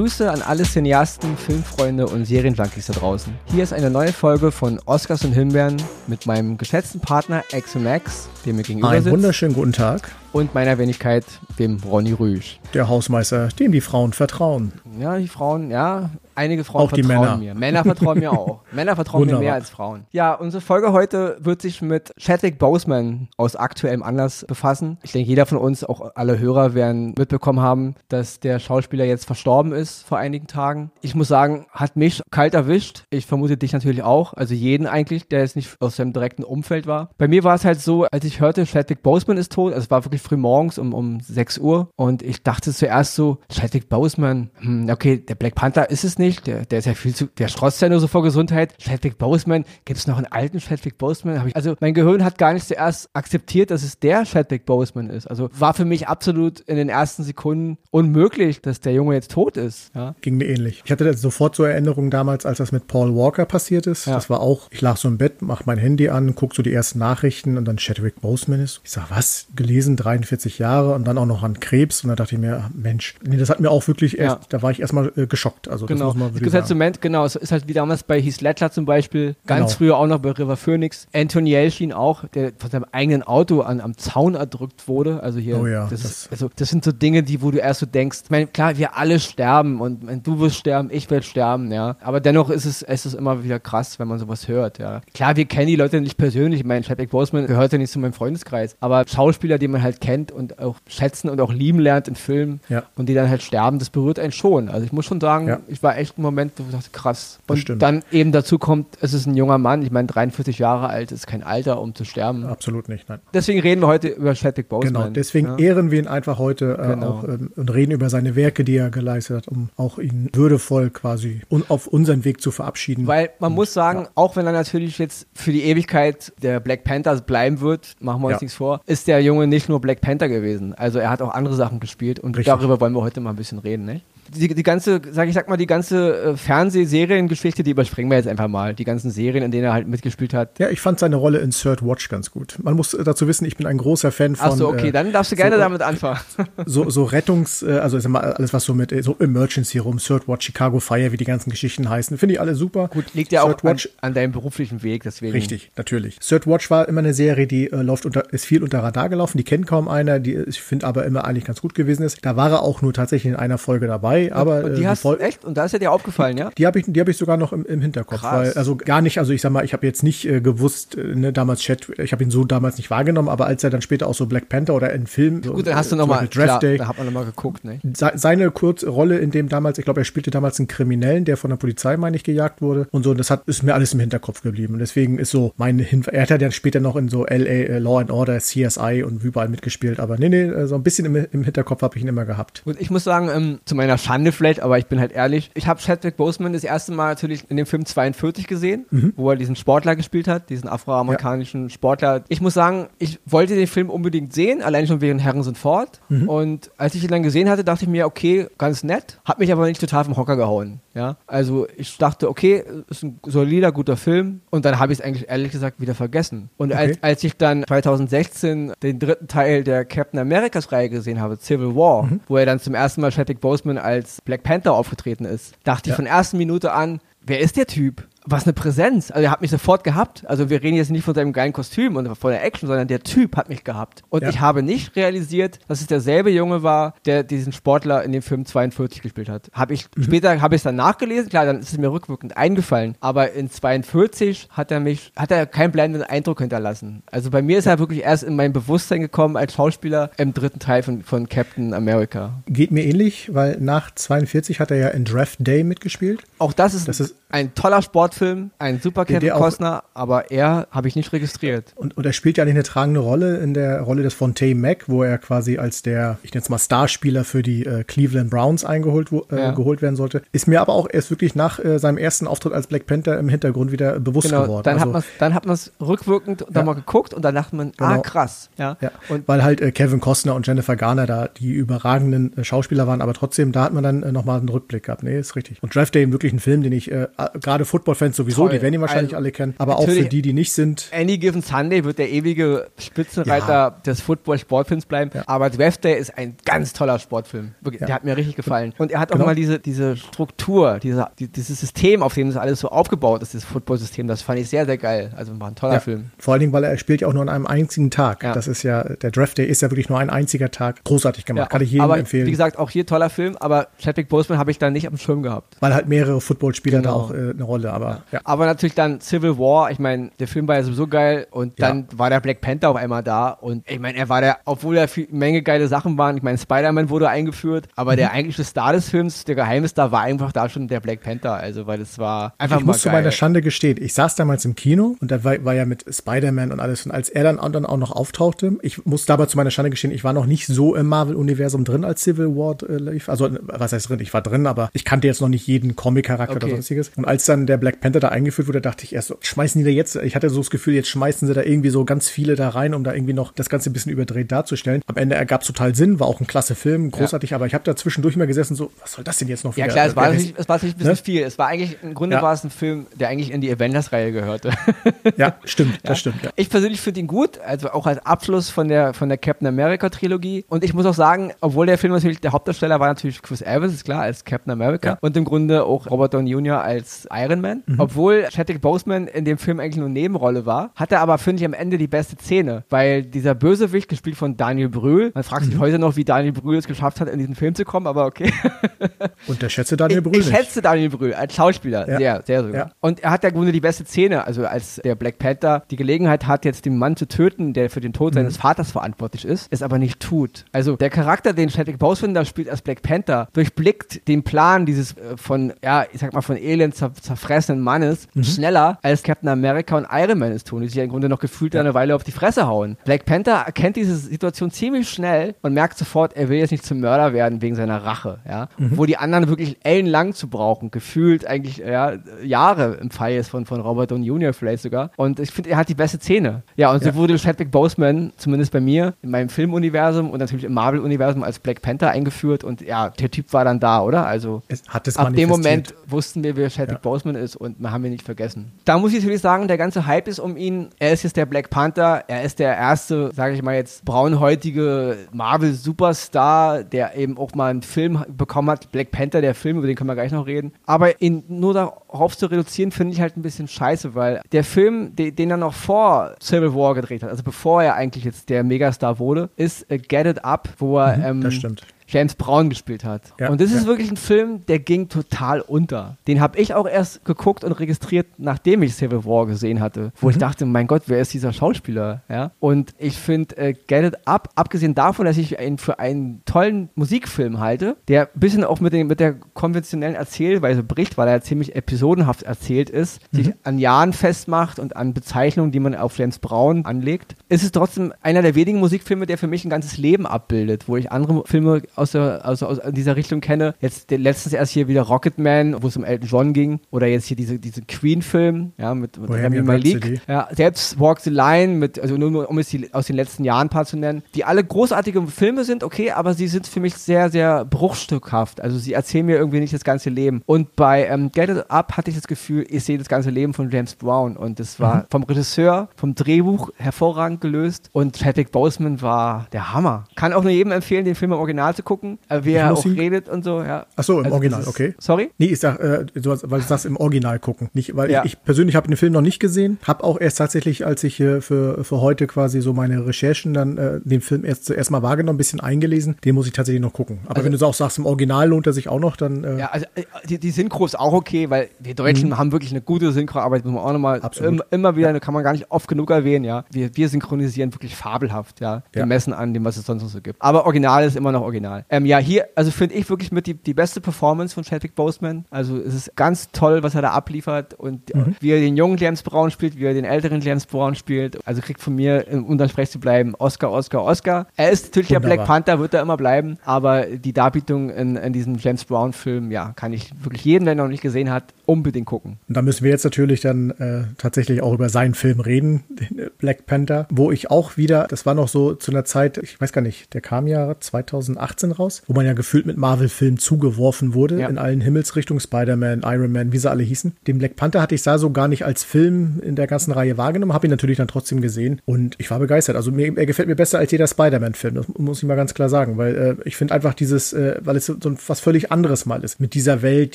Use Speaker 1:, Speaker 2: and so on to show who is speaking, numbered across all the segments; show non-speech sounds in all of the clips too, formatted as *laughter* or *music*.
Speaker 1: Grüße an alle Cineasten, Filmfreunde und Serienjunkies da draußen. Hier ist eine neue Folge von Oscars und Himbeeren mit meinem geschätzten Partner Max, dem mir gegenüber
Speaker 2: Einen
Speaker 1: sitzt.
Speaker 2: wunderschönen guten Tag.
Speaker 1: Und meiner Wenigkeit, dem Ronny Rüsch.
Speaker 2: Der Hausmeister, dem die Frauen vertrauen.
Speaker 1: Ja, die Frauen, ja, einige Frauen
Speaker 2: Auch
Speaker 1: vertrauen
Speaker 2: Männer.
Speaker 1: mir. Männer vertrauen mir auch. *laughs* Männer vertrauen mir
Speaker 2: Wunderbar.
Speaker 1: mehr als Frauen. Ja, unsere Folge heute wird sich mit Chadwick Boseman aus aktuellem Anlass befassen. Ich denke, jeder von uns, auch alle Hörer, werden mitbekommen haben, dass der Schauspieler jetzt verstorben ist vor einigen Tagen. Ich muss sagen, hat mich kalt erwischt. Ich vermute dich natürlich auch. Also jeden eigentlich, der jetzt nicht aus seinem direkten Umfeld war. Bei mir war es halt so, als ich hörte, Chadwick Boseman ist tot, also es war wirklich früh morgens um, um 6 Uhr und ich dachte zuerst so, Chadwick Boseman, hm, okay, der Black Panther ist es nicht, der, der ist ja viel zu, der strotzt ja nur so vor Gesundheit. Chadwick Boseman, gibt es noch einen alten Chadwick Boseman? Hab ich, also mein Gehirn hat gar nicht zuerst akzeptiert, dass es der Chadwick Boseman ist. Also war für mich absolut in den ersten Sekunden unmöglich, dass der Junge jetzt tot ist. Ja.
Speaker 2: Ging mir ähnlich. Ich hatte das sofort so Erinnerungen damals, als das mit Paul Walker passiert ist.
Speaker 1: Ja.
Speaker 2: Das war auch, ich lag so im Bett, mach mein Handy an, guck so die ersten Nachrichten und dann Chadwick Boseman ist. Ich sag, was? Gelesen, 43 Jahre und dann auch noch an Krebs. Und da dachte ich mir, Mensch, nee, das hat mir auch wirklich erst,
Speaker 1: Ja.
Speaker 2: da war ich erstmal äh, geschockt. Also das
Speaker 1: Genau. halt so
Speaker 2: sagen.
Speaker 1: Moment, genau, es ist halt wie damals bei Heath Ledger zum Beispiel, ganz
Speaker 2: Genau.
Speaker 1: früher auch noch bei River Phoenix. Anthony Yelchin auch, der von seinem eigenen Auto an, am Zaun erdrückt wurde. Also hier,
Speaker 2: Oh ja,
Speaker 1: das,
Speaker 2: das-
Speaker 1: ist, also das sind so Dinge, die, wo du erst so denkst, ich meine, klar, wir alle sterben und mein, du wirst sterben, ich werde sterben, ja. Aber dennoch ist es, es ist immer wieder krass, wenn man sowas hört, ja. Klar, wir kennen die Leute nicht persönlich. Ich meine, Chadwick Boseman gehört ja nicht zu meinem Freundeskreis. Aber Schauspieler, die man halt kennt und auch schätzen und auch lieben lernt in Filmen
Speaker 2: Ja.
Speaker 1: und die dann halt sterben, das berührt einen schon. Also ich muss schon sagen,
Speaker 2: Ja.
Speaker 1: ich war echt ein Moment, wo ich dachte, krass. Und dann eben dazu kommt, es ist ein junger Mann, ich meine 43 Jahre alt, ist kein Alter, um zu sterben.
Speaker 2: Absolut nicht, nein.
Speaker 1: Deswegen reden wir heute über Chadwick Boseman.
Speaker 2: Genau, deswegen
Speaker 1: ja.
Speaker 2: ehren wir ihn einfach heute äh,
Speaker 1: Genau.
Speaker 2: auch ähm, und reden über seine Werke, die er geleistet hat, um auch ihn würdevoll quasi un auf unseren Weg zu verabschieden.
Speaker 1: Weil man muss sagen, auch wenn er natürlich jetzt für die Ewigkeit der Black Panthers bleiben wird, machen wir uns
Speaker 2: Ja.
Speaker 1: nichts vor, ist der Junge nicht nur Black Panther gewesen. Also er hat auch andere Sachen gespielt und
Speaker 2: Richtig.
Speaker 1: darüber wollen wir heute mal ein bisschen reden, ne? Die, die ganze, sag ich sag mal, die ganze äh, Fernsehseriengeschichte, die überspringen wir jetzt einfach mal. Die ganzen Serien, in denen er halt mitgespielt hat.
Speaker 2: Ja, ich fand seine Rolle in Third Watch ganz gut. Man muss äh, dazu wissen, ich bin ein großer Fan von
Speaker 1: Ach so, okay,
Speaker 2: äh,
Speaker 1: dann darfst du gerne
Speaker 2: so,
Speaker 1: damit anfangen. *laughs*
Speaker 2: so, so Rettungs, äh, also sag mal, alles was so mit so Emergency rum, Third Watch, Chicago Fire, wie die ganzen Geschichten heißen, finde ich alle super.
Speaker 1: Gut, liegt ja auch
Speaker 2: Third
Speaker 1: an,
Speaker 2: Watch,
Speaker 1: an deinem beruflichen Weg, deswegen.
Speaker 2: Richtig, natürlich. Third Watch war immer eine Serie, die äh, läuft unter, ist viel unter Radar gelaufen, die kennt kaum einer, die ich finde aber immer eigentlich ganz gut gewesen ist. Da war er auch nur tatsächlich in einer Folge dabei, aber
Speaker 1: Und
Speaker 2: äh,
Speaker 1: die hast
Speaker 2: Fol-
Speaker 1: echt? Und da ist ja dir aufgefallen, ja?
Speaker 2: Die habe ich, die habe ich sogar noch im, im Hinterkopf,
Speaker 1: Krass.
Speaker 2: weil also gar nicht, also ich sag mal, ich habe jetzt nicht äh, gewusst, äh, ne, damals Chat, ich habe ihn so damals nicht wahrgenommen, aber als er dann später auch so Black Panther oder in Film, so,
Speaker 1: Gut, dann hast du
Speaker 2: äh,
Speaker 1: nochmal,
Speaker 2: Draft Day,
Speaker 1: da hat man nochmal geguckt, ne?
Speaker 2: se- seine kurze Rolle in dem damals, ich glaube, er spielte damals einen Kriminellen, der von der Polizei, meine ich, gejagt wurde und so, und das hat, ist mir alles im Hinterkopf geblieben und deswegen ist so mein Hin er hat ja dann später noch in so LA, äh, Law and Order, CSI und überall mitgespielt, aber nee, nee, äh, so ein bisschen im, im Hinterkopf habe ich ihn immer gehabt.
Speaker 1: Gut, ich muss sagen, ähm, zu meiner Schande vielleicht, aber ich bin halt ehrlich, ich habe Chadwick Boseman das erste Mal natürlich in dem Film 42 gesehen,
Speaker 2: Mhm.
Speaker 1: wo er diesen Sportler gespielt hat, diesen afroamerikanischen Sportler. Ich muss sagen, ich wollte den Film unbedingt sehen, allein schon wegen Herren sind fort.
Speaker 2: Mhm.
Speaker 1: Und als ich ihn dann gesehen hatte, dachte ich mir, okay, ganz nett, hat mich aber nicht total vom Hocker gehauen. Ja, also ich dachte, okay, ist ein solider, guter Film. Und dann habe ich es eigentlich ehrlich gesagt wieder vergessen. Und als,
Speaker 2: Okay.
Speaker 1: als ich dann 2016 den dritten Teil der Captain Americas Reihe gesehen habe, Civil War,
Speaker 2: Mhm.
Speaker 1: wo er dann zum ersten Mal Chadwick Boseman als Black Panther aufgetreten ist, dachte ich
Speaker 2: Ja.
Speaker 1: von ersten Minute an, wer ist der Typ? Was eine Präsenz. Also er hat mich sofort gehabt. Also wir reden jetzt nicht von seinem geilen Kostüm und von der Action, sondern der Typ hat mich gehabt. Und
Speaker 2: Ja.
Speaker 1: ich habe nicht realisiert, dass es derselbe Junge war, der diesen Sportler in dem Film 42 gespielt hat. Habe ich
Speaker 2: Mhm.
Speaker 1: später habe ich es dann nachgelesen, klar, dann ist es mir rückwirkend eingefallen. Aber in 42 hat er mich, hat er keinen bleibenden Eindruck hinterlassen. Also bei mir ist er wirklich erst in mein Bewusstsein gekommen als Schauspieler im dritten Teil von, von Captain America.
Speaker 2: Geht mir ähnlich, weil nach 42 hat er ja in Draft Day mitgespielt.
Speaker 1: Auch das ist,
Speaker 2: Das ist-
Speaker 1: ein toller Sportfilm, ein super
Speaker 2: Der-
Speaker 1: Kevin
Speaker 2: der
Speaker 1: Costner, aber er habe ich nicht registriert.
Speaker 2: Und, und er spielt ja eigentlich eine tragende Rolle in der Rolle des Fontaine Mac, wo er quasi als der, ich nenne es mal Starspieler für die äh, Cleveland Browns eingeholt wo, äh,
Speaker 1: Ja.
Speaker 2: geholt werden sollte. Ist mir aber auch erst wirklich nach äh, seinem ersten Auftritt als Black Panther im Hintergrund wieder bewusst
Speaker 1: Genau,
Speaker 2: geworden.
Speaker 1: dann,
Speaker 2: Also,
Speaker 1: hat dann hat man es rückwirkend
Speaker 2: Ja.
Speaker 1: nochmal geguckt und dann dachte man, ah
Speaker 2: Genau.
Speaker 1: krass. Ja.
Speaker 2: ja,
Speaker 1: Und
Speaker 2: weil halt äh, Kevin Costner und Jennifer Garner da die überragenden äh, Schauspieler waren, aber trotzdem, da hat man dann äh, nochmal einen Rückblick gehabt. Nee, ist richtig. Und Draft Day wirklich ein Film, den ich, äh, gerade Football Football-Fans sowieso, Toll. die werden ihn wahrscheinlich also, alle kennen. Aber auch für die, die nicht sind.
Speaker 1: Any Given Sunday wird der ewige Spitzenreiter ja. des Football-Sportfilms bleiben. Ja. Aber Draft Day ist ein ganz toller Sportfilm. Wirklich, Der hat mir richtig gefallen. Und er hat auch genau. mal diese, diese Struktur, diese, die, dieses System, auf dem das alles so aufgebaut ist, das Football-System, das fand ich sehr, sehr geil. Also war ein toller Film.
Speaker 2: Vor allen Dingen, weil er spielt ja auch nur an einem einzigen Tag. Das ist ja, der Draft Day ist ja wirklich nur ein einziger Tag. Großartig gemacht. Kann ich jedem
Speaker 1: aber,
Speaker 2: empfehlen.
Speaker 1: Wie gesagt, auch hier toller Film, aber Chadwick Boseman habe ich da nicht am Schirm gehabt.
Speaker 2: Weil halt mehrere Footballspieler genau. da auch äh, eine Rolle, aber
Speaker 1: ja. Aber natürlich dann Civil War, ich meine, der Film war ja sowieso geil und dann ja. war der Black Panther auf einmal da und ich meine, er war der, obwohl da viel Menge geile Sachen waren, ich meine, Spider-Man wurde eingeführt, aber mhm. der eigentliche Star des Films, der Geheimstar, war einfach da schon der Black Panther, also weil es war einfach
Speaker 2: ich mal muss geil. zu meiner Schande gestehen, ich saß damals im Kino und da war, war ja mit Spider-Man und alles und als er dann, dann auch noch auftauchte, ich muss dabei zu meiner Schande gestehen, ich war noch nicht so im Marvel-Universum drin, als Civil War äh, lief, also was heißt drin, ich war drin, aber ich kannte jetzt noch nicht jeden Comic-Charakter okay. oder sonstiges und als dann der Black Panther da eingeführt wurde, dachte ich erst so, schmeißen die da jetzt, ich hatte so das Gefühl, jetzt schmeißen sie da irgendwie so ganz viele da rein, um da irgendwie noch das Ganze ein bisschen überdreht darzustellen. Am Ende ergab es total Sinn, war auch ein klasse Film, großartig, ja. aber ich habe da zwischendurch mal gesessen, so, was soll das denn jetzt noch
Speaker 1: wieder? Ja klar, es war, nicht, es war nicht ein bisschen ne? viel. Es war eigentlich, im Grunde ja. war es ein Film, der eigentlich in die Avengers-Reihe gehörte. *laughs*
Speaker 2: ja, stimmt, das stimmt. Ja.
Speaker 1: Ich persönlich finde ihn gut, also auch als Abschluss von der, von der Captain America-Trilogie. Und ich muss auch sagen, obwohl der Film natürlich, der Hauptdarsteller war natürlich Chris Evans, ist klar, als Captain America. Und im Grunde auch Robert Downey Jr. als Iron Man. Mhm. Obwohl Chadwick Boseman in dem Film eigentlich nur Nebenrolle war, hat er aber, finde ich, am Ende die beste Szene, weil dieser Bösewicht, gespielt von Daniel Brühl, man fragt sich mhm. heute noch, wie Daniel Brühl es geschafft hat, in diesen Film zu kommen, aber okay. *laughs*
Speaker 2: Und der schätze Daniel Brühl
Speaker 1: Ich, ich schätze Daniel Brühl als Schauspieler, ja. sehr, sehr sogar. Ja. Und er hat ja im Grunde die beste Szene, also als der Black Panther die Gelegenheit hat, jetzt den Mann zu töten, der für den Tod mhm. seines Vaters verantwortlich ist, es aber nicht tut. Also der Charakter, den Chadwick Boseman da spielt als Black Panther, durchblickt den Plan dieses äh, von, ja, ich sag mal, von elend zerfressenen Mannes mhm. schneller als Captain America und Iron Man es tun, die sich ja im Grunde noch gefühlt ja. eine Weile auf die Fresse hauen. Black Panther erkennt diese Situation ziemlich schnell und merkt sofort, er will jetzt nicht zum Mörder werden wegen seiner Rache, ja. Mhm. Wo die anderen wirklich ellenlang zu brauchen, gefühlt eigentlich, ja, Jahre im Fall ist von, von Robert Downey Jr. vielleicht sogar. Und ich finde, er hat die beste Szene. Ja, und ja. so wurde Chadwick Boseman, zumindest bei mir, in meinem Filmuniversum und natürlich im Marvel-Universum als Black Panther eingeführt und ja, der Typ war dann da, oder? Also ab dem Moment wussten wir, wer Chadwick ja. Boseman ist und wir haben ihn nicht vergessen. Da muss ich natürlich sagen, der ganze Hype ist um ihn. Er ist jetzt der Black Panther, er ist der erste, sage ich mal jetzt, braunhäutige Marvel-Superstar, der eben auch mal einen Film bekommen hat. Black Panther, der Film, über den können wir gleich noch reden. Aber ihn nur darauf zu reduzieren, finde ich halt ein bisschen scheiße, weil der Film, den, den er noch vor Civil War gedreht hat, also bevor er eigentlich jetzt der Megastar wurde, ist Get It Up, wo er
Speaker 2: mhm, ähm, das stimmt
Speaker 1: James Brown gespielt hat. Ja, und das ja. ist wirklich ein Film, der ging total unter. Den habe ich auch erst geguckt und registriert, nachdem ich Civil War gesehen hatte, wo mhm. ich dachte, mein Gott, wer ist dieser Schauspieler? Ja? Und ich finde äh, Get It Up, abgesehen davon, dass ich ihn für einen tollen Musikfilm halte, der ein bisschen auch mit, den, mit der konventionellen Erzählweise bricht, weil er ziemlich episodenhaft erzählt ist, mhm. sich an Jahren festmacht und an Bezeichnungen, die man auf James Brown anlegt, ist es trotzdem einer der wenigen Musikfilme, der für mich ein ganzes Leben abbildet, wo ich andere Filme aus, der, also aus dieser Richtung kenne. Jetzt letztens erst hier wieder Rocketman, wo es um Elton John ging. Oder jetzt hier diese, diese Queen-Film, ja, mit, mit Rami Malik. Ja, selbst Walk the Line, mit, also nur, um es die, aus den letzten Jahren ein paar zu nennen, die alle großartige Filme sind, okay, aber sie sind für mich sehr, sehr bruchstückhaft. Also sie erzählen mir irgendwie nicht das ganze Leben. Und bei ähm, Get It Up hatte ich das Gefühl, ich sehe das ganze Leben von James Brown. Und das war mhm. vom Regisseur, vom Drehbuch hervorragend gelöst. Und Chadwick Boseman war der Hammer. Kann auch nur jedem empfehlen, den Film im Original zu gucken, äh, wie er auch ihn... redet und so, ja.
Speaker 2: Ach so, im also Original, okay.
Speaker 1: Sorry?
Speaker 2: Nee, ich sag, äh, du, weil du sagst im Original gucken. Nicht, weil ja. ich, ich, persönlich habe den Film noch nicht gesehen, habe auch erst tatsächlich, als ich äh, für, für heute quasi so meine Recherchen dann äh, den Film erst zuerst mal wahrgenommen, ein bisschen eingelesen, den muss ich tatsächlich noch gucken. Aber also, wenn du auch sagst, im Original lohnt er sich auch noch, dann.
Speaker 1: Äh, ja, also äh, die, die Synchro ist auch okay, weil die Deutschen mhm. haben wirklich eine gute Synchroarbeit, muss man auch nochmal im, immer wieder, ja. kann man gar nicht oft genug erwähnen, ja. Wir, wir synchronisieren wirklich fabelhaft, ja, gemessen ja. an dem, was es sonst noch so gibt. Aber Original ist immer noch Original. Ähm, ja, hier, also finde ich wirklich mit die, die beste Performance von Chadwick Boseman. Also es ist ganz toll, was er da abliefert und mhm. wie er den jungen James Brown spielt, wie er den älteren James Brown spielt. Also kriegt von mir, um dann zu bleiben, Oscar, Oscar, Oscar. Er ist natürlich Wunderbar. der Black Panther, wird er immer bleiben, aber die Darbietung in, in diesem James Brown Film, ja, kann ich wirklich jeden, der noch nicht gesehen hat, unbedingt gucken.
Speaker 2: Und da müssen wir jetzt natürlich dann äh, tatsächlich auch über seinen Film reden, den äh, Black Panther, wo ich auch wieder, das war noch so zu einer Zeit, ich weiß gar nicht, der kam ja 2018 2013 raus, wo man ja gefühlt mit Marvel-Filmen zugeworfen wurde, ja. in allen Himmelsrichtungen, Spider-Man, Iron Man, wie sie alle hießen. Den Black Panther hatte ich da so gar nicht als Film in der ganzen Reihe wahrgenommen, habe ihn natürlich dann trotzdem gesehen und ich war begeistert. Also mir, er gefällt mir besser als jeder Spider-Man-Film, das muss ich mal ganz klar sagen, weil äh, ich finde einfach dieses, äh, weil es so, so was völlig anderes mal ist, mit dieser Welt,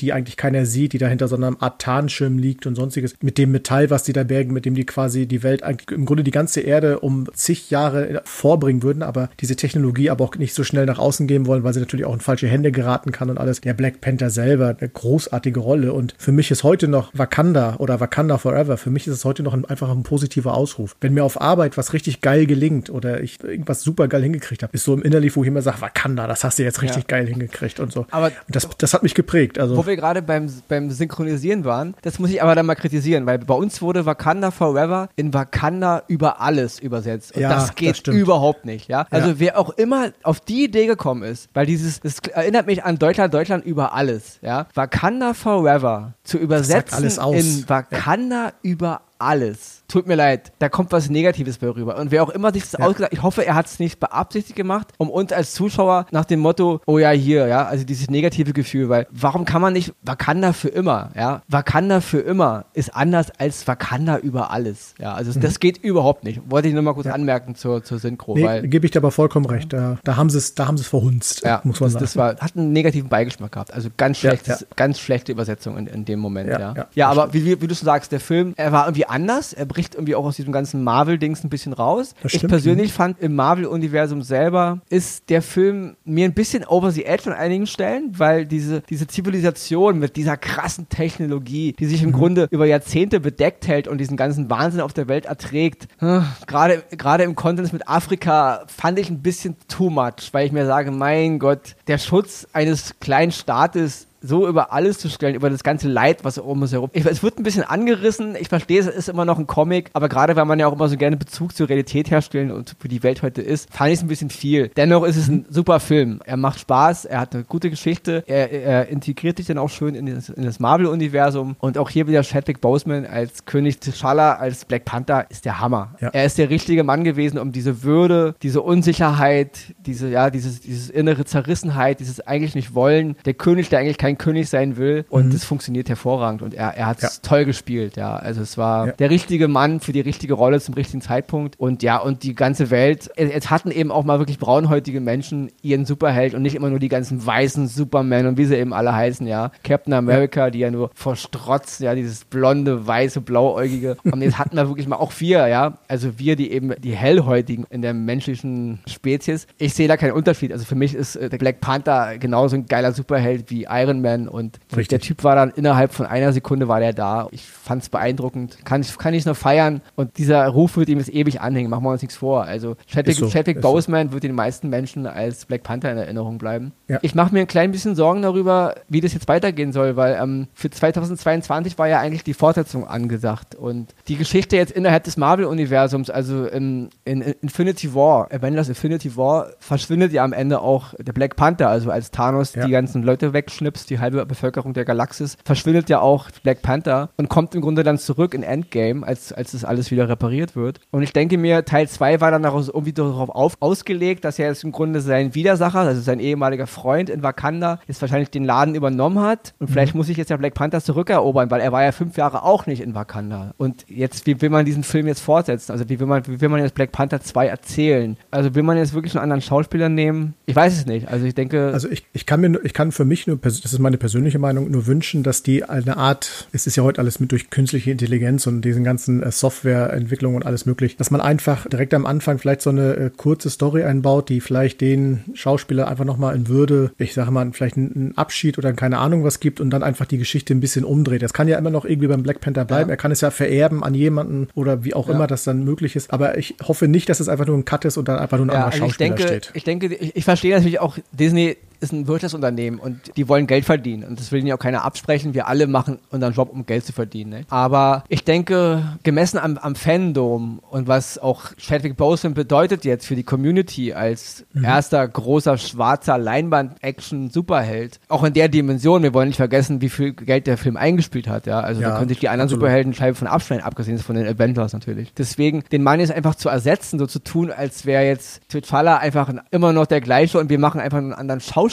Speaker 2: die eigentlich keiner sieht, die dahinter so einem Art Tarnschirm liegt und sonstiges, mit dem Metall, was die da bergen, mit dem die quasi die Welt im Grunde die ganze Erde um zig Jahre vorbringen würden, aber diese Technologie aber auch nicht so schnell nach außen geben wollen, weil sie natürlich auch in falsche Hände geraten kann und alles. Der Black Panther selber, eine großartige Rolle und für mich ist heute noch Wakanda oder Wakanda Forever, für mich ist es heute noch ein, einfach ein positiver Ausruf. Wenn mir auf Arbeit was richtig geil gelingt oder ich irgendwas super geil hingekriegt habe, ist so im Innerlich, wo ich immer sage, Wakanda, das hast du jetzt richtig ja. geil hingekriegt und so.
Speaker 1: Aber und
Speaker 2: das, das hat mich geprägt. Also,
Speaker 1: wo wir gerade beim, beim Synchronisieren waren, das muss ich aber dann mal kritisieren, weil bei uns wurde Wakanda Forever in Wakanda über alles übersetzt. Und ja, das geht das überhaupt nicht, ja. Also ja. wer auch immer auf die Idee gekommen ist, weil dieses, das erinnert mich an Deutschland, Deutschland über alles, ja. Wakanda Forever zu übersetzen in Wakanda ja. über alles. Tut mir leid, da kommt was Negatives bei rüber. Und wer auch immer sich das ja. ausgedacht ich hoffe, er hat es nicht beabsichtigt gemacht, um uns als Zuschauer nach dem Motto, oh ja, hier, ja, also dieses negative Gefühl, weil warum kann man nicht Wakanda für immer, ja? Wakanda für immer ist anders als Wakanda über alles, ja. Also mhm. das geht überhaupt nicht. Wollte ich nur mal kurz ja. anmerken zur, zur Synchro.
Speaker 2: Nee, gebe ich dir aber vollkommen recht. Da, da haben sie es, da haben sie es verhunzt,
Speaker 1: ja, muss man das, sagen. Das war, hat einen negativen Beigeschmack gehabt. Also ganz schlechtes, ganz schlechte Übersetzung in, in dem Moment, ja. Ja, ja aber wie, wie, wie, du schon sagst, der Film, er war irgendwie anders. Er bricht irgendwie auch aus diesem ganzen Marvel-Dings ein bisschen raus. Das ich persönlich ja. fand, im Marvel-Universum selber ist der Film mir ein bisschen over the edge an einigen Stellen, weil diese, diese Zivilisation mit dieser krassen Technologie, die sich im mhm. Grunde über Jahrzehnte bedeckt hält und diesen ganzen Wahnsinn auf der Welt erträgt, hm, gerade, gerade im Kontext mit Afrika fand ich ein bisschen too much, weil ich mir sage, mein Gott, der Schutz eines kleinen Staates so über alles zu stellen, über das ganze Leid, was um uns herum. Ich, es wird ein bisschen angerissen. Ich verstehe, es ist immer noch ein Comic, aber gerade weil man ja auch immer so gerne Bezug zur Realität herstellen und für die Welt heute ist, fand ich es ein bisschen viel. Dennoch ist es ein super Film. Er macht Spaß, er hat eine gute Geschichte, er, er integriert sich dann auch schön in das, das Marvel-Universum und auch hier wieder Chadwick Boseman als König T'Challa, als Black Panther ist der Hammer. Ja. Er ist der richtige Mann gewesen, um diese Würde, diese Unsicherheit, diese, ja, dieses, dieses innere Zerrissenheit, dieses eigentlich nicht wollen, der König, der eigentlich kein kein König sein will und es mhm. funktioniert hervorragend und er, er hat es ja. toll gespielt, ja. Also es war ja. der richtige Mann für die richtige Rolle zum richtigen Zeitpunkt und ja, und die ganze Welt, es, hatten eben auch mal wirklich braunhäutige Menschen ihren Superheld und nicht immer nur die ganzen weißen Superman und wie sie eben alle heißen, ja. Captain America, die ja nur vor Strotz, ja, dieses blonde, weiße, blauäugige und jetzt hatten wir wirklich mal auch wir, ja. Also wir, die eben die hellhäutigen in der menschlichen Spezies. Ich sehe da keinen Unterschied. Also für mich ist äh, der Black Panther genauso ein geiler Superheld wie Iron Man Man und Richtig. der Typ war dann innerhalb von einer Sekunde war der da. Ich fand es beeindruckend. Kann ich, kann ich nur feiern und dieser Ruf wird ihm jetzt ewig anhängen. Machen wir uns nichts vor. Also Chadwick, so, Chadwick Boseman so. wird den meisten Menschen als Black Panther in Erinnerung bleiben. Ja. Ich mache mir ein klein bisschen Sorgen darüber, wie das jetzt weitergehen soll, weil ähm, für 2022 war ja eigentlich die Fortsetzung angesagt und die Geschichte jetzt innerhalb des Marvel-Universums, also in, in, Infinity War, Avengers Infinity War, verschwindet ja am Ende auch der Black Panther, also als Thanos ja. die ganzen Leute wegschnipst, die die halbe Bevölkerung der Galaxis, verschwindet ja auch Black Panther und kommt im Grunde dann zurück in Endgame, als, als das alles wieder repariert wird. Und ich denke mir, Teil 2 war dann daraus irgendwie darauf auf, ausgelegt, dass er jetzt im Grunde sein Widersacher, also sein ehemaliger Freund in Wakanda, jetzt wahrscheinlich den Laden übernommen hat. Und vielleicht mhm. muss sich jetzt ja Black Panther zurückerobern, weil er war ja fünf Jahre auch nicht in Wakanda. Und jetzt, wie will man diesen Film jetzt fortsetzen? Also wie will man, wie will man jetzt Black Panther 2 erzählen? Also will man jetzt wirklich einen anderen Schauspieler nehmen? Ich weiß es nicht. Also ich denke.
Speaker 2: Also ich, ich kann mir, ich kann für mich nur, das ist meine persönliche Meinung, nur wünschen, dass die eine Art, es ist ja heute alles mit durch künstliche Intelligenz und diesen ganzen äh, Softwareentwicklungen und alles möglich, dass man einfach direkt am Anfang vielleicht so eine äh, kurze Story einbaut, die vielleicht den Schauspieler einfach nochmal in Würde, ich sage mal, vielleicht einen Abschied oder keine Ahnung was gibt und dann einfach die Geschichte ein bisschen umdreht. Das kann ja immer noch irgendwie beim Black Panther bleiben. Ja. Er kann es ja vererben an jemanden oder wie auch ja. immer das dann möglich ist. Aber ich hoffe nicht, dass es einfach nur ein Cut ist und dann einfach nur ein ja, anderer also Schauspieler
Speaker 1: ich denke,
Speaker 2: steht.
Speaker 1: Ich denke, ich, ich verstehe natürlich auch Disney ist ein Wirtschaftsunternehmen und die wollen Geld verdienen. Und das will ihnen ja auch keiner absprechen. Wir alle machen unseren Job, um Geld zu verdienen. Ne? Aber ich denke, gemessen am, am Fandom und was auch Chadwick Boseman bedeutet jetzt für die Community als mhm. erster großer schwarzer Leinwand-Action-Superheld, auch in der Dimension, wir wollen nicht vergessen, wie viel Geld der Film eingespielt hat. Ja? Also ja, da können sich die anderen absolut. Superhelden Scheibe von abschneiden, abgesehen von den Avengers natürlich. Deswegen, den Mann jetzt einfach zu ersetzen, so zu tun, als wäre jetzt Twitfalla einfach immer noch der gleiche und wir machen einfach einen anderen Schauspieler.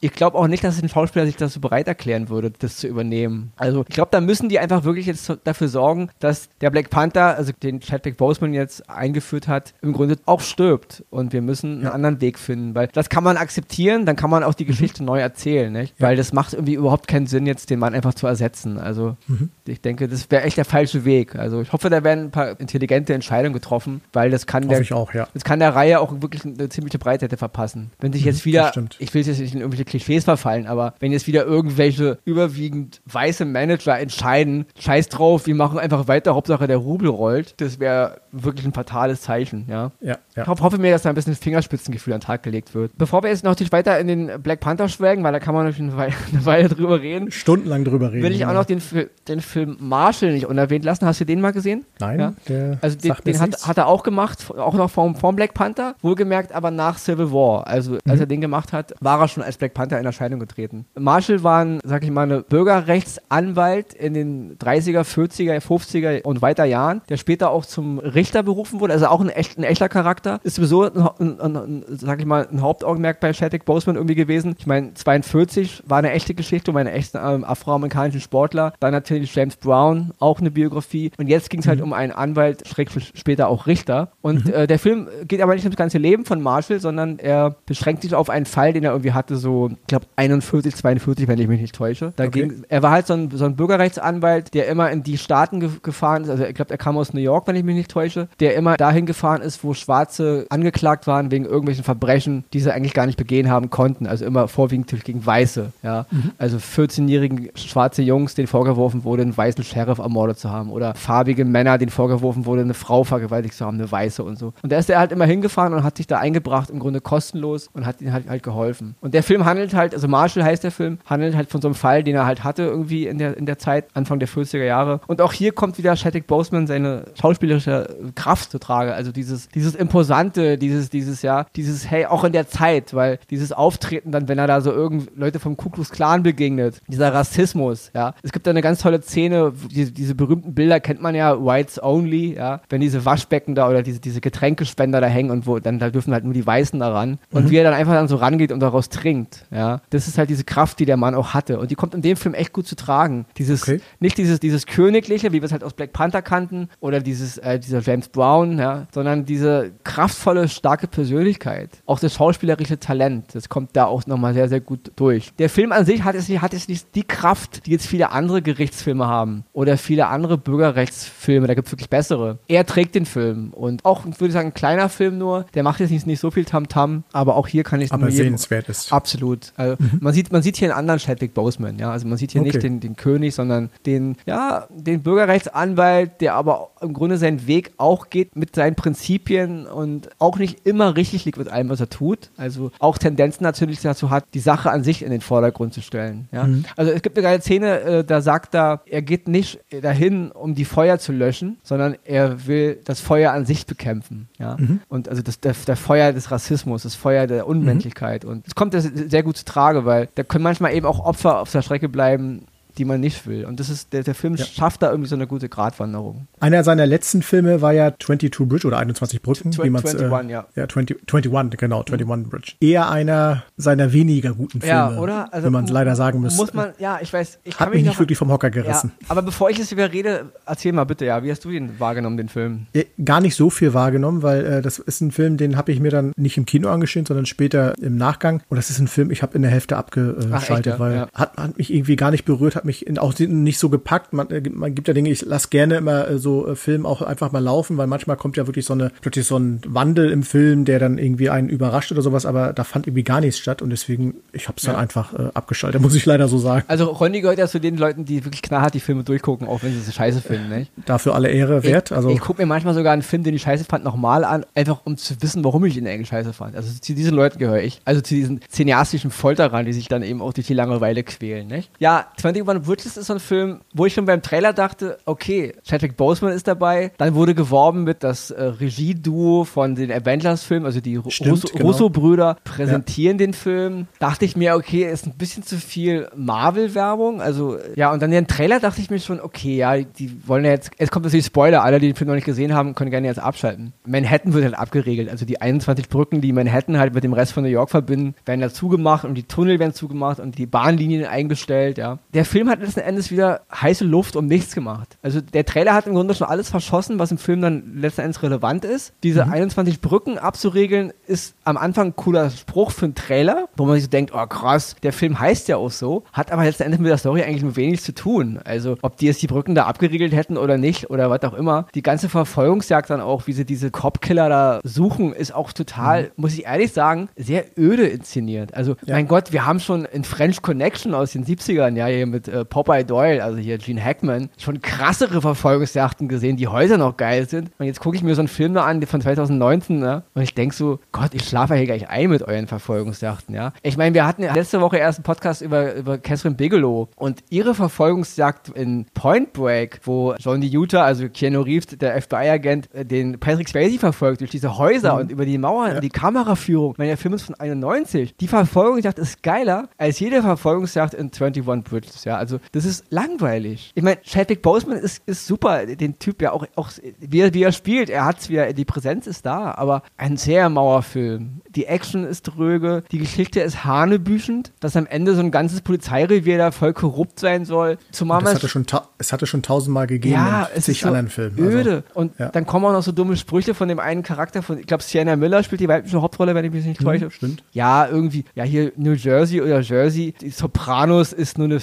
Speaker 1: Ich glaube auch nicht, dass ein Schauspieler sich so bereit erklären würde, das zu übernehmen. Also ich glaube, da müssen die einfach wirklich jetzt dafür sorgen, dass der Black Panther, also den Chadwick Boseman jetzt eingeführt hat, im Grunde auch stirbt und wir müssen einen ja. anderen Weg finden, weil das kann man akzeptieren, dann kann man auch die. Geschichte mhm. neu erzählen, nicht? Ja. weil das macht irgendwie überhaupt keinen Sinn, jetzt den Mann einfach zu ersetzen. Also mhm. ich denke, das wäre echt der falsche Weg. Also ich hoffe, da werden ein paar intelligente Entscheidungen getroffen, weil das kann
Speaker 2: der, ich auch, ja.
Speaker 1: das kann der Reihe auch wirklich eine ziemliche Breitheit verpassen. Wenn sich jetzt mhm, wieder, ich will jetzt nicht in irgendwelche Klischees verfallen, aber wenn jetzt wieder irgendwelche überwiegend weiße Manager entscheiden, scheiß drauf, wir machen einfach weiter, Hauptsache der Rubel rollt, das wäre wirklich ein fatales Zeichen, ja.
Speaker 2: Ja, ja.
Speaker 1: Ich hoffe, hoffe mir, dass da ein bisschen Fingerspitzengefühl an den Tag gelegt wird. Bevor wir jetzt noch weiter in den Black Panther schwelgen, weil da kann man natürlich eine Weile, *laughs* eine Weile drüber reden.
Speaker 2: Stundenlang drüber reden.
Speaker 1: Will ich auch noch den, den Film Marshall nicht unerwähnt lassen. Hast du den mal gesehen?
Speaker 2: Nein. Ja?
Speaker 1: Also den, den hat, hat, er auch gemacht, auch noch vom, vom Black Panther. Wohlgemerkt aber nach Civil War. Also als mhm. er den gemacht hat, war er schon als Black Panther in Erscheinung getreten. Marshall war ein, sag ich mal, eine Bürgerrechtsanwalt in den 30er, 40er, 50er und weiter Jahren, der später auch zum Richter berufen wurde. Also auch ein, echt, ein echter Charakter. Ist sowieso, ein, ein, ein, sag ich mal, ein Hauptaugenmerk bei Chadwick Boseman irgendwie gewesen. Ich meine, 42 war eine echte Geschichte um einen echten ähm, afroamerikanischen Sportler. Dann natürlich James Brown, auch eine Biografie. Und jetzt ging es halt mhm. um einen Anwalt, schräg später auch Richter. Und mhm. äh, der Film geht aber nicht ums ganze Leben von Marshall, sondern er beschränkt sich auf einen Fall, den er irgendwie hatte, so, ich glaube, 41, 42, wenn ich mich nicht täusche. Da okay. ging, er war halt so ein, so ein Bürgerrechtsanwalt, der immer in die Staaten ge gefahren ist. Also, ich glaube, er kam aus New York, wenn ich mich nicht täusche, der immer dahin gefahren ist, wo Schwarze angeklagt waren wegen irgendwelchen Verbrechen, die sie eigentlich gar nicht begehen haben konnten. Also immer vorwiegend gegen Weiße. Ja? Mhm. Also 14-jährigen schwarze Jungs, denen vorgeworfen wurde, einen weißen Sheriff ermordet zu haben. Oder farbige Männer, denen vorgeworfen wurde, eine Frau vergewaltigt zu haben, eine Weiße und so. Und da ist er halt immer hingefahren und hat sich da eingebracht, im Grunde kostenlos und hat ihnen halt, halt geholfen. Und der Film handelt halt, also Marshall heißt der Film, handelt halt von so einem Fall, den er halt hatte irgendwie in der, in der Zeit, Anfang der 40er Jahre. Und auch hier kommt wieder Chadwick Boseman seine schauspielerische Kraft zu Trage. Also dieses, dieses Imposante, dieses, dieses, ja, dieses, hey, auch in der Zeit, weil dieses Auftreten dann, wenn er da so irgend Leute vom Ku Klux Klan begegnet, dieser Rassismus, ja. Es gibt da eine ganz tolle Szene, diese, diese berühmten Bilder kennt man ja, Whites Only, ja, wenn diese Waschbecken da oder diese, diese Getränkespender da hängen und wo, dann da dürfen halt nur die Weißen da ran. Und mhm. wie er dann einfach dann so rangeht und daraus trinkt, ja. Das ist halt diese Kraft, die der Mann auch hatte. Und die kommt in dem Film echt gut zu tragen. Dieses, okay. nicht dieses, dieses Königliche, wie wir es halt aus Black Panther kannten, oder dieses, äh, dieser James Brown, ja, sondern diese kraftvolle, starke Persönlichkeit. Auch das schauspielerische Talent, das kommt da auch nochmal sehr, sehr gut durch. Der Film an sich hat es, hat es nicht die Kraft, die jetzt viele andere Gerichtsfilme haben oder viele andere Bürgerrechtsfilme, da gibt es wirklich bessere. Er trägt den Film und auch, würde ich sagen, ein kleiner Film nur, der macht jetzt nicht, nicht so viel Tamtam, -Tam, aber auch hier kann ich es
Speaker 2: Aber sehenswert ist.
Speaker 1: Absolut. Also mhm. man, sieht, man sieht hier einen anderen Chadwick Boseman, ja, also man sieht hier okay. nicht den, den König, sondern den, ja, den Bürgerrechtsanwalt, der aber im Grunde seinen Weg auch geht mit seinen Prinzipien und auch nicht immer richtig liegt mit allem, was er tut. Also auch Tendenzen natürlich dazu hat, die Sache an sich in den Vordergrund zu stellen. Ja? Mhm. Also es gibt eine geile Szene, äh, da sagt er, er geht nicht dahin, um die Feuer zu löschen, sondern er will das Feuer an sich bekämpfen. Ja? Mhm. Und also das, der, der, Feuer des Rassismus, das Feuer der Unmenschlichkeit. Mhm. Und es kommt sehr gut zu Trage, weil da können manchmal eben auch Opfer auf der Strecke bleiben, die man nicht will. Und das ist, der, der Film ja. schafft da irgendwie so eine gute Gratwanderung.
Speaker 2: Einer seiner letzten Filme war ja 22 Bridge oder 21 Brücken.
Speaker 1: 21, äh, ja.
Speaker 2: Ja, 20, 21, genau, 21 mhm. Bridge. Eher einer seiner weniger guten Filme.
Speaker 1: Ja, oder?
Speaker 2: Also, wenn man es leider sagen muss.
Speaker 1: Muss man, ja, ich weiß. Ich
Speaker 2: hat mich nicht wirklich vom Hocker gerissen.
Speaker 1: Ja, aber bevor ich jetzt über rede, erzähl mal bitte, ja, wie hast du den wahrgenommen, den Film?
Speaker 2: Gar nicht so viel wahrgenommen, weil äh, das ist ein Film, den habe ich mir dann nicht im Kino angeschaut, sondern später im Nachgang. Und das ist ein Film, ich habe in der Hälfte abgeschaltet, Ach, echt, weil hat, hat mich irgendwie gar nicht berührt, hat mich auch nicht so gepackt. Man, äh, man gibt ja Dinge, ich lasse gerne immer äh, so äh, Film auch einfach mal laufen, weil manchmal kommt ja wirklich so eine, plötzlich so ein Wandel im Film, der dann irgendwie einen überrascht oder sowas, aber da fand irgendwie gar nichts statt und deswegen, ich habe es dann ja. einfach äh, abgeschaltet, *laughs* muss ich leider so sagen.
Speaker 1: Also Ronny gehört ja zu den Leuten, die wirklich knallhart die Filme durchgucken, auch wenn sie sie scheiße finden, nicht?
Speaker 2: Dafür alle Ehre wert.
Speaker 1: Ich, also ich gucke mir manchmal sogar einen Film, den ich scheiße fand, nochmal an, einfach um zu wissen, warum ich ihn eigentlich scheiße fand. Also zu diesen Leuten gehöre ich. Also zu diesen cineastischen Folterern, die sich dann eben auch durch die Langeweile quälen, nicht? Ja, 21 Bridges ist so ein Film, wo ich schon beim Trailer dachte, okay, Chadwick Boseman ist dabei. Dann wurde geworben mit das äh, Regieduo von den Avengers-Filmen, also die genau. Russo-Brüder präsentieren ja. den Film. Dachte ich mir, okay, ist ein bisschen zu viel Marvel-Werbung. Also, ja, und dann den Trailer dachte ich mir schon, okay, ja, die wollen ja jetzt, jetzt kommt natürlich Spoiler, alle, die den Film noch nicht gesehen haben, können gerne jetzt abschalten. Manhattan wird halt abgeregelt, also die 21 Brücken, die Manhattan halt mit dem Rest von New York verbinden, werden da zugemacht und die Tunnel werden zugemacht und die Bahnlinien eingestellt, ja. Der Film hat letzten Endes wieder heiße Luft um nichts gemacht. Also der Trailer hat im Grunde schon alles verschossen, was im Film dann letzten Endes relevant ist. Diese mhm. 21 Brücken abzuregeln, ist am Anfang ein cooler Spruch für einen Trailer, wo man sich so denkt, oh krass, der Film heißt ja auch so, hat aber letzten Endes mit der Story eigentlich nur wenig zu tun. Also ob die jetzt die Brücken da abgeriegelt hätten oder nicht oder was auch immer. Die ganze Verfolgungsjagd dann auch, wie sie diese Cop-Killer da suchen, ist auch total, mhm. muss ich ehrlich sagen, sehr öde inszeniert. Also ja. mein Gott, wir haben schon in French Connection aus den 70ern, ja, hier mit äh, Popeye Doyle, also hier Gene Hackman, schon krassere Verfolgungsjagden gesehen, die heute noch geil sind. Und jetzt gucke ich mir so einen Film da an von 2019, ne? Und ich denke so, Gott, ich schlafe hier gleich ein mit euren Verfolgungsjagden, ja. Ich meine, wir hatten ja letzte Woche erst einen Podcast über, über Catherine Bigelow und ihre Verfolgungsjagd in Point Break, wo Johnny Utah, also Keanu Reeves, der FBI-Agent, äh, den Patrick Swayze verfolgt durch diese Häuser mhm. und über die Mauern ja. und die Kameraführung. Ich meine, der Film ist von 91. Die Verfolgungsjagd ist geiler als jede Verfolgungsjagd in 21 Bridges, ja. Also, das ist langweilig. Ich meine, Chadwick Boseman ist, ist super, den Typ ja auch, auch wie, er, wie er spielt, er hat's wieder, die Präsenz ist da, aber ein sehr Mauerfilm. Die Action ist dröge, die Geschichte ist hanebüchend, dass am Ende so ein ganzes Polizeirevier da voll korrupt sein soll.
Speaker 2: Zumal das hatte schon es hatte schon tausendmal gegeben
Speaker 1: ja, in zig
Speaker 2: so anderen Filmen.
Speaker 1: Also, öde. Also, und ja. dann kommen auch noch so dumme Sprüche von dem einen Charakter von, ich glaube, Sienna Miller spielt die weibliche Hauptrolle, wenn ich mich nicht hm, täusche.
Speaker 2: stimmt.
Speaker 1: Ja, irgendwie, ja, hier New Jersey oder Jersey, die Sopranos ist nur eine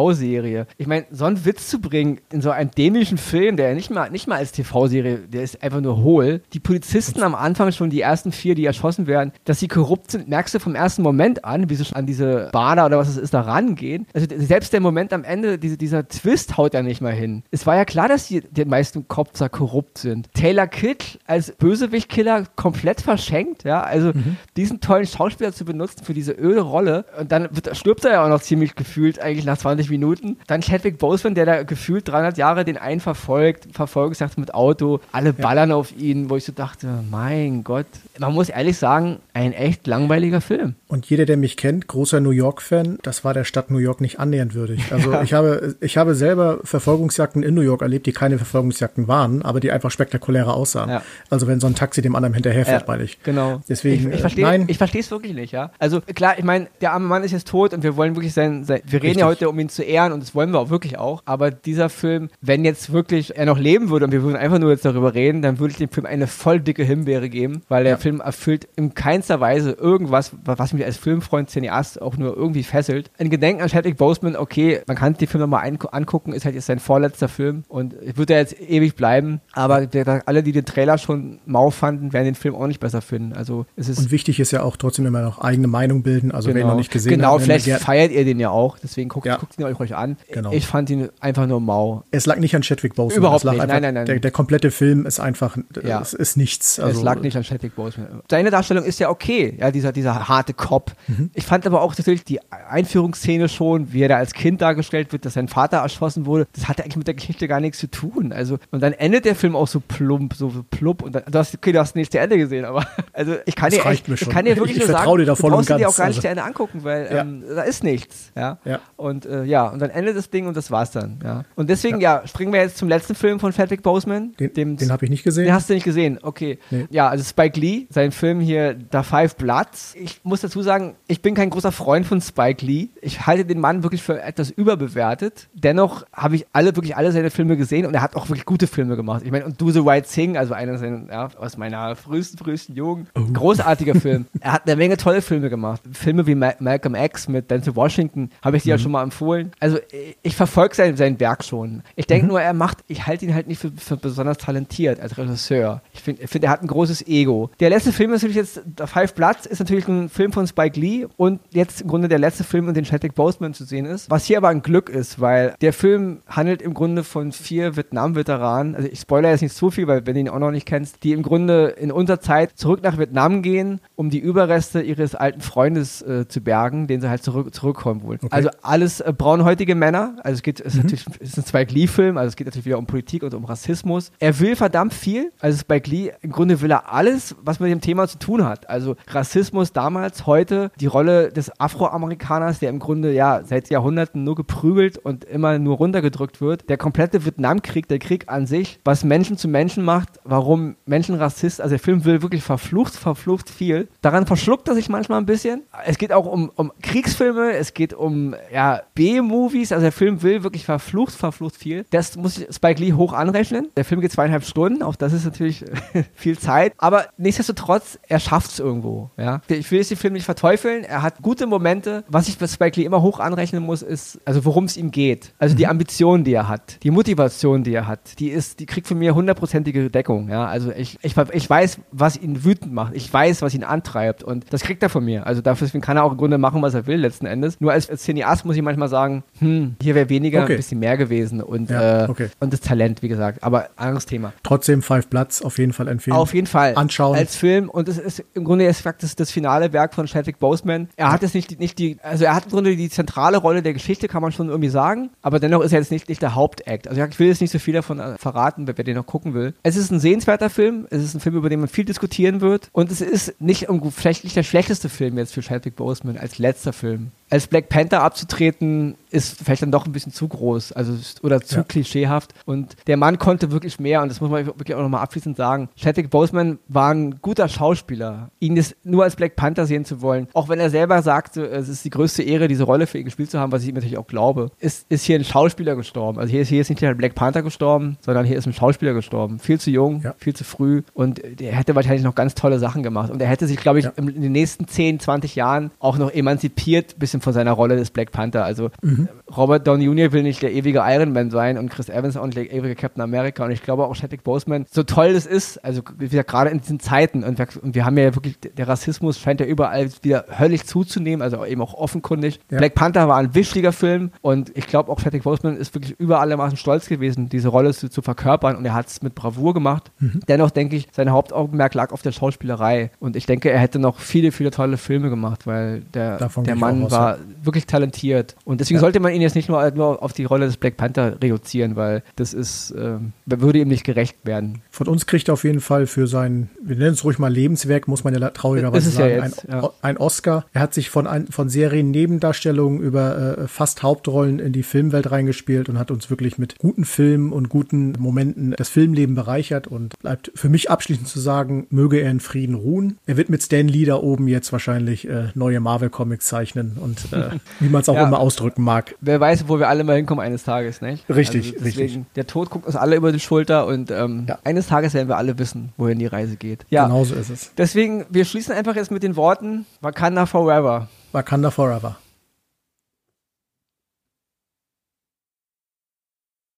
Speaker 1: TV-Serie. Ich meine, so einen Witz zu bringen in so einem dämlichen Film, der ja nicht mal, nicht mal als TV-Serie, der ist einfach nur hohl. Die Polizisten am Anfang schon, die ersten vier, die erschossen werden, dass sie korrupt sind, merkst du vom ersten Moment an, wie sie schon an diese Bader oder was es ist, da rangehen. Also selbst der Moment am Ende, diese, dieser Twist haut ja nicht mal hin. Es war ja klar, dass die, die meisten Kopfer korrupt sind. Taylor Kidd als Bösewichtkiller komplett verschenkt, ja, also mhm. diesen tollen Schauspieler zu benutzen für diese öde Rolle und dann wird, stirbt er ja auch noch ziemlich gefühlt, eigentlich nach 20 Minuten. Dann Chadwick Boseman, der da gefühlt 300 Jahre den einen verfolgt, Verfolgungsjagd mit Auto, alle ballern ja. auf ihn, wo ich so dachte, mein Gott. Man muss ehrlich sagen, ein echt langweiliger Film.
Speaker 2: Und jeder, der mich kennt, großer New York-Fan, das war der Stadt New York nicht annähernd würdig. Also ja. ich habe, ich habe selber Verfolgungsjagden in New York erlebt, die keine Verfolgungsjagden waren, aber die einfach spektakulärer aussahen. Ja. Also wenn so ein Taxi dem anderen hinterherfährt, ja, meine ich.
Speaker 1: Genau.
Speaker 2: Deswegen,
Speaker 1: ich, ich verstehe, ich verstehe es wirklich nicht, ja. Also klar, ich meine, der arme Mann ist jetzt tot und wir wollen wirklich sein, sein wir reden Richtig. ja heute, um ihn zu ehren und das wollen wir auch wirklich auch. Aber dieser Film, wenn jetzt wirklich er noch leben würde und wir würden einfach nur jetzt darüber reden, dann würde ich dem Film eine voll dicke Himbeere geben, weil der Film erfüllt in keinster Weise irgendwas, was mich als Filmfreund, Cineast auch nur irgendwie fesselt. Ein Gedenken an Chadwick Boseman, okay, man kann den Film nochmal angucken, ist halt jetzt sein vorletzter Film und wird er jetzt ewig bleiben, aber alle, die den Trailer schon mau fanden, werden den Film auch nicht besser finden. Also es ist
Speaker 2: und wichtig ist ja auch trotzdem immer noch eigene Meinung bilden, also genau. wer ihn noch nicht gesehen
Speaker 1: genau,
Speaker 2: hat.
Speaker 1: Genau, vielleicht feiert ihr den ja auch, deswegen guckt, ja. guckt ihn euch ruhig an. Genau. Ich fand ihn einfach nur mau.
Speaker 2: Es lag nicht an Chadwick Boseman.
Speaker 1: Überhaupt nicht,
Speaker 2: nein,
Speaker 1: nein, nein.
Speaker 2: Der, der, komplette Film ist einfach,
Speaker 1: ja.
Speaker 2: es ist nichts.
Speaker 1: Also, es lag nicht an Chadwick Boseman. Seine Darstellung ist ja okay, ja, dieser, dieser harte Cop. Mhm. Ich fand aber auch natürlich die Einführungsszene schon, wie er da als Kind dargestellt wird, dass sein Vater erschossen wurde, das hatte eigentlich mit der Geschichte gar nichts zu tun. Also, und dann endet der Film auch so plump, so plump und dann, du hast, okay, du hast nicht zu Ende gesehen, aber *laughs* also ich kann das dir echt, ich kann dir wirklich ich, ich nur sagen, dir davon du brauchst dir auch gar nicht also. zu Ende angucken, weil ja. ähm, da ist nichts, ja. ja. Und äh, ja, und dann endet das Ding und das war's dann, ja. Und deswegen, ja, ja springen wir jetzt zum letzten Film von Chadwick Boseman.
Speaker 2: Den, den habe ich nicht gesehen.
Speaker 1: Den hast du nicht gesehen, okay. Nee. Ja, also Spike Lee, sein Film hier, The Five Bloods. Ich muss dazu sagen, ich bin kein großer Freund von Spike Lee. Ich halte den Mann wirklich für etwas überbewertet. Dennoch habe ich alle, wirklich alle seine Filme gesehen und er hat auch wirklich gute Filme gemacht. Ich meine, und Do the Right Thing, also einer seiner, ja, aus meiner frühesten, frühesten Jugend, oh. großartiger *laughs* Film. Er hat eine Menge tolle Filme gemacht. Filme wie Ma Malcolm X mit Denzel Washington, habe ich dir mhm. ja schon mal empfohlen holen. Also ich verfolge sein, sein Werk schon. Ich denke
Speaker 2: Mhm.
Speaker 1: nur, er macht, ich halte ihn halt nicht für, für besonders talentiert als Regisseur. Ich finde, find, er hat ein großes Ego. Der letzte Film ist natürlich jetzt, The Five Bloods ist natürlich ein Film von Spike Lee und jetzt im Grunde der letzte Film, in dem Chadwick Boseman zu sehen ist. Was hier aber ein Glück ist, weil der Film handelt im Grunde von vier Vietnam-Veteranen. Also ich spoilere jetzt nicht zu viel, weil wenn du ihn auch noch nicht kennst, die im Grunde in unserer Zeit zurück nach Vietnam gehen, um die Überreste ihres alten Freundes äh, zu bergen, den sie halt zurück, zurückkommen wollen.
Speaker 2: Okay.
Speaker 1: Also alles äh, braunhäutige Männer. Also es geht, es ist natürlich es ist ein Spike Lee-Film, also es geht natürlich wieder um Politik und um Rassismus. Er will verdammt viel. Also Spike Lee, im Grunde will er alles, was mit dem Thema zu tun hat. Also Rassismus damals, heute, die Rolle des Afroamerikaners, der im Grunde ja seit Jahrhunderten nur geprügelt und immer nur runtergedrückt wird. Der komplette Vietnamkrieg, der Krieg an sich, was Menschen zu Menschen macht, warum Menschen Rassist, also der Film will wirklich verflucht, verflucht viel. Daran verschluckt er sich manchmal ein bisschen. Es geht auch um, um Kriegsfilme, es geht um ja, B-Movies, also der Film will wirklich verflucht, verflucht viel. Das muss ich Spike Lee hoch anrechnen. Der Film geht zweieinhalb Stunden, auch das ist natürlich *laughs* viel Zeit, aber nichtsdestotrotz, er schafft es irgendwo. Ja? Ich will jetzt den Film nicht verteufeln, er hat gute Momente. Was ich bei Spike Lee immer hoch anrechnen muss, ist, also worum es ihm geht. Also die Ambition, die er hat, die Motivation, die er hat, die ist, die kriegt von mir hundertprozentige Deckung. Ja? Also ich, ich, ich weiß, was ihn wütend macht. Ich weiß, was ihn antreibt und das kriegt er von mir. Also dafür kann er auch im Grunde machen, was er will letzten Endes. Nur als, als Cineast muss ich manchmal sagen, hm, hier wäre weniger
Speaker 2: Okay.
Speaker 1: ein bisschen mehr gewesen und,
Speaker 2: Ja,
Speaker 1: äh,
Speaker 2: okay.
Speaker 1: und das Talent, wie gesagt. Aber anderes Thema.
Speaker 2: Trotzdem Five Bloods auf jeden Fall empfehlen.
Speaker 1: Auf jeden Fall.
Speaker 2: Anschauen.
Speaker 1: Als Film. Und es ist im Grunde jetzt das, das finale Werk von Chadwick Boseman. Er hat jetzt nicht, nicht die, also er hat im Grunde die zentrale Rolle der Geschichte, kann man schon irgendwie sagen. Aber dennoch ist er jetzt nicht, nicht der Hauptakt. Also ich will jetzt nicht so viel davon äh, verraten, wer, wer den noch gucken will. Es ist ein sehenswerter Film. Es ist ein Film, über den man viel diskutieren wird. Und es ist nicht, vielleicht nicht der schlechteste Film jetzt für Chadwick Boseman als letzter Film. Als Black Panther abzutreten, ist vielleicht dann doch ein bisschen zu groß, also oder zu
Speaker 2: Ja.
Speaker 1: klischeehaft. Und der Mann konnte wirklich mehr, und das muss man wirklich auch nochmal abschließend sagen. Chadwick Boseman war ein guter Schauspieler. Ihn jetzt nur als Black Panther sehen zu wollen, auch wenn er selber sagte, es ist die größte Ehre, diese Rolle für ihn gespielt zu haben, was ich ihm natürlich auch glaube, ist, ist hier ein Schauspieler gestorben. Also hier ist, hier ist nicht der Black Panther gestorben, sondern hier ist ein Schauspieler gestorben. Viel zu jung,
Speaker 2: Ja.
Speaker 1: viel zu früh und der hätte wahrscheinlich noch ganz tolle Sachen gemacht. Und er hätte sich, glaube ich,
Speaker 2: Ja.
Speaker 1: in den nächsten 10, 20 Jahren auch noch emanzipiert, bisschen von seiner Rolle des Black Panther. Also
Speaker 2: Mhm.
Speaker 1: Robert Downey Jr. will nicht der ewige Iron Man sein und Chris Evans auch nicht der ewige Captain America. Und ich glaube auch Chadwick Boseman, so toll das ist, also wie gesagt, gerade in diesen Zeiten, und wir, und wir haben ja wirklich, der Rassismus scheint ja überall wieder höllisch zuzunehmen, also eben auch offenkundig.
Speaker 2: Ja.
Speaker 1: Black Panther war ein wichtiger Film und ich glaube auch Chadwick Boseman ist wirklich über alle Maßen stolz gewesen, diese Rolle zu, zu verkörpern und er hat es mit Bravour gemacht.
Speaker 2: Mhm.
Speaker 1: Dennoch denke ich, sein Hauptaugenmerk lag auf der Schauspielerei und ich denke, er hätte noch viele, viele tolle Filme gemacht, weil der,
Speaker 2: Davon
Speaker 1: der Mann war wirklich talentiert und deswegen
Speaker 2: Ja.
Speaker 1: Sollte man ihn jetzt nicht nur, nur auf die Rolle des Black Panther reduzieren, weil das ist, ähm, würde ihm nicht gerecht werden.
Speaker 2: Von uns kriegt er auf jeden Fall für sein, wir nennen es ruhig mal Lebenswerk, muss man ja traurigerweise
Speaker 1: es ja
Speaker 2: sagen,
Speaker 1: jetzt,
Speaker 2: ein,
Speaker 1: ja.
Speaker 2: ein Oscar. Er hat sich von, ein, von Serien Nebendarstellungen über äh, fast Hauptrollen in die Filmwelt reingespielt und hat uns wirklich mit guten Filmen und guten Momenten das Filmleben bereichert und bleibt für mich abschließend zu sagen, möge er in Frieden ruhen. Er wird mit Stan Lee da oben jetzt wahrscheinlich äh, neue Marvel-Comics zeichnen und äh, *laughs* wie man es auch
Speaker 1: Ja.
Speaker 2: immer ausdrücken mag.
Speaker 1: Wer weiß, wo wir alle mal hinkommen eines Tages, nicht?
Speaker 2: Richtig,
Speaker 1: also deswegen,
Speaker 2: richtig.
Speaker 1: Der Tod guckt uns alle über die Schulter und ähm,
Speaker 2: Ja.
Speaker 1: eines Tages werden wir alle wissen, wohin die Reise geht. Ja,
Speaker 2: Genauso ist es.
Speaker 1: deswegen, wir schließen einfach jetzt mit den Worten Wakanda Forever.
Speaker 2: Wakanda Forever.